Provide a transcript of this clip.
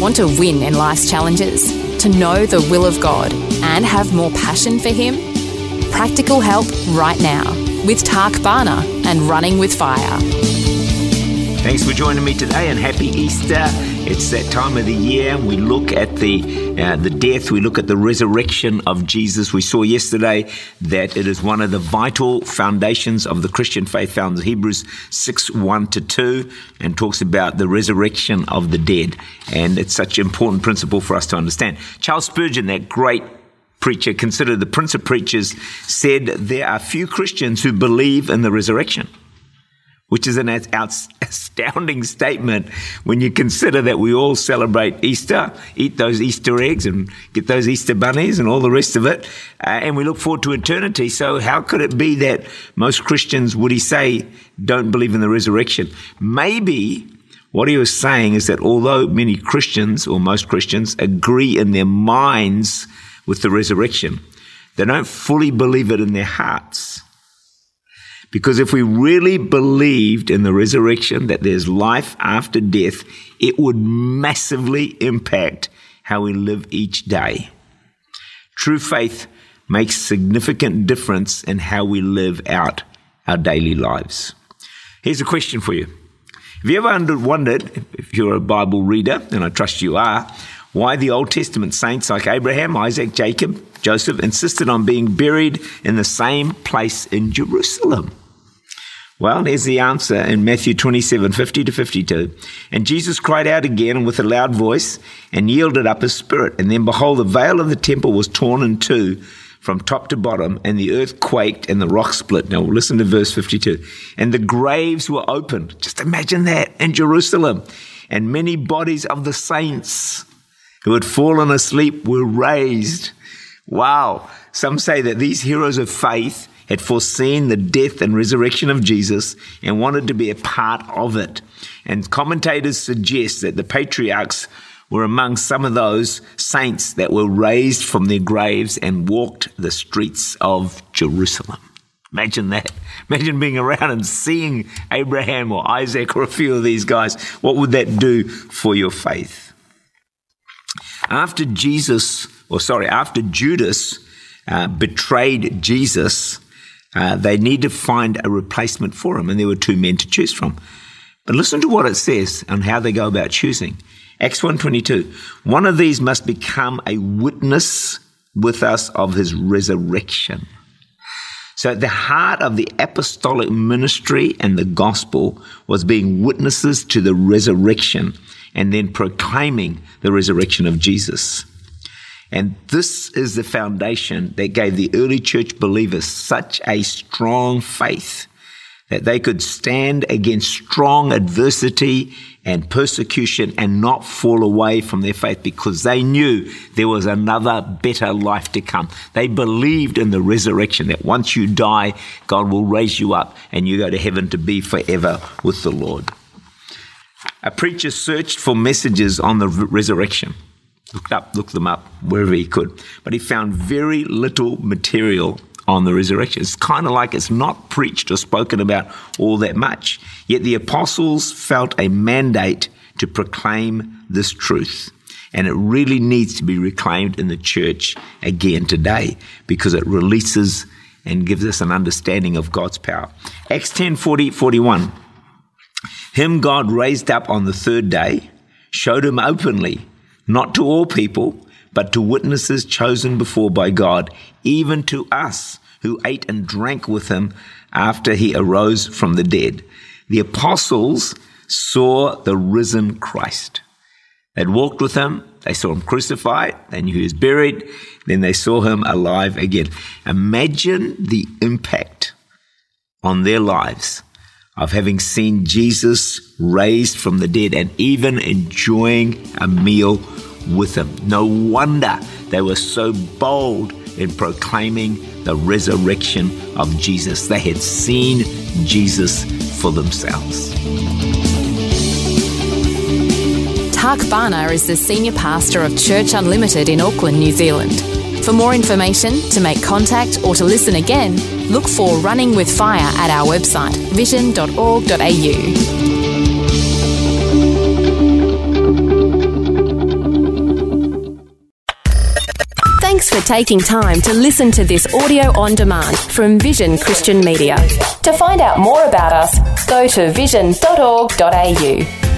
Want to win in life's challenges? To know the will of God and have more passion for Him? Practical help right now with Tak Bhana and Running with Fire. Thanks for joining me today and happy Easter. It's that time of the year. We look at the uh, the death, we look at the resurrection of Jesus. We saw yesterday that it is one of the vital foundations of the Christian faith found in Hebrews 6 1 to 2 and talks about the resurrection of the dead. And it's such an important principle for us to understand. Charles Spurgeon, that great preacher, considered the prince of preachers, said there are few Christians who believe in the resurrection which is an astounding statement when you consider that we all celebrate Easter, eat those Easter eggs and get those Easter bunnies and all the rest of it, uh, and we look forward to eternity. So how could it be that most Christians, would he say, don't believe in the resurrection? Maybe what he was saying is that although many Christians, or most Christians, agree in their minds with the resurrection, they don't fully believe it in their hearts. Because if we really believed in the resurrection, that there's life after death, it would massively impact how we live each day. True faith makes significant difference in how we live out our daily lives. Here's a question for you. Have you ever wondered, if you're a Bible reader, and I trust you are, why the Old Testament saints like Abraham, Isaac, Jacob, Joseph insisted on being buried in the same place in Jerusalem? Well, there's the answer in Matthew 27 50 to 52. And Jesus cried out again with a loud voice and yielded up his spirit. And then, behold, the veil of the temple was torn in two from top to bottom, and the earth quaked and the rock split. Now, listen to verse 52. And the graves were opened. Just imagine that in Jerusalem. And many bodies of the saints who had fallen asleep were raised. Wow. Some say that these heroes of faith had foreseen the death and resurrection of Jesus and wanted to be a part of it. And commentators suggest that the patriarchs were among some of those saints that were raised from their graves and walked the streets of Jerusalem. Imagine that. Imagine being around and seeing Abraham or Isaac or a few of these guys. What would that do for your faith? After Jesus, or sorry, after Judas uh, betrayed Jesus, uh, they need to find a replacement for him, and there were two men to choose from. But listen to what it says and how they go about choosing. Acts 1.22, one of these must become a witness with us of his resurrection. So at the heart of the apostolic ministry and the gospel was being witnesses to the resurrection and then proclaiming the resurrection of Jesus. And this is the foundation that gave the early church believers such a strong faith that they could stand against strong adversity and persecution and not fall away from their faith because they knew there was another better life to come. They believed in the resurrection that once you die, God will raise you up and you go to heaven to be forever with the Lord. A preacher searched for messages on the resurrection looked up, looked them up wherever he could. But he found very little material on the resurrection. It's kind of like it's not preached or spoken about all that much. Yet the apostles felt a mandate to proclaim this truth. And it really needs to be reclaimed in the church again today because it releases and gives us an understanding of God's power. Acts 10 40, 41. Him God raised up on the third day, showed him openly not to all people, but to witnesses chosen before by God, even to us who ate and drank with him after he arose from the dead. The apostles saw the risen Christ. They'd walked with him, they saw him crucified, they knew he was buried, then they saw him alive again. Imagine the impact on their lives of having seen Jesus raised from the dead and even enjoying a meal with him. No wonder they were so bold in proclaiming the resurrection of Jesus. They had seen Jesus for themselves. Tak Bhana is the senior pastor of Church Unlimited in Auckland, New Zealand. For more information, to make contact, or to listen again, look for Running with Fire at our website, vision.org.au. Thanks for taking time to listen to this audio on demand from Vision Christian Media. To find out more about us, go to vision.org.au.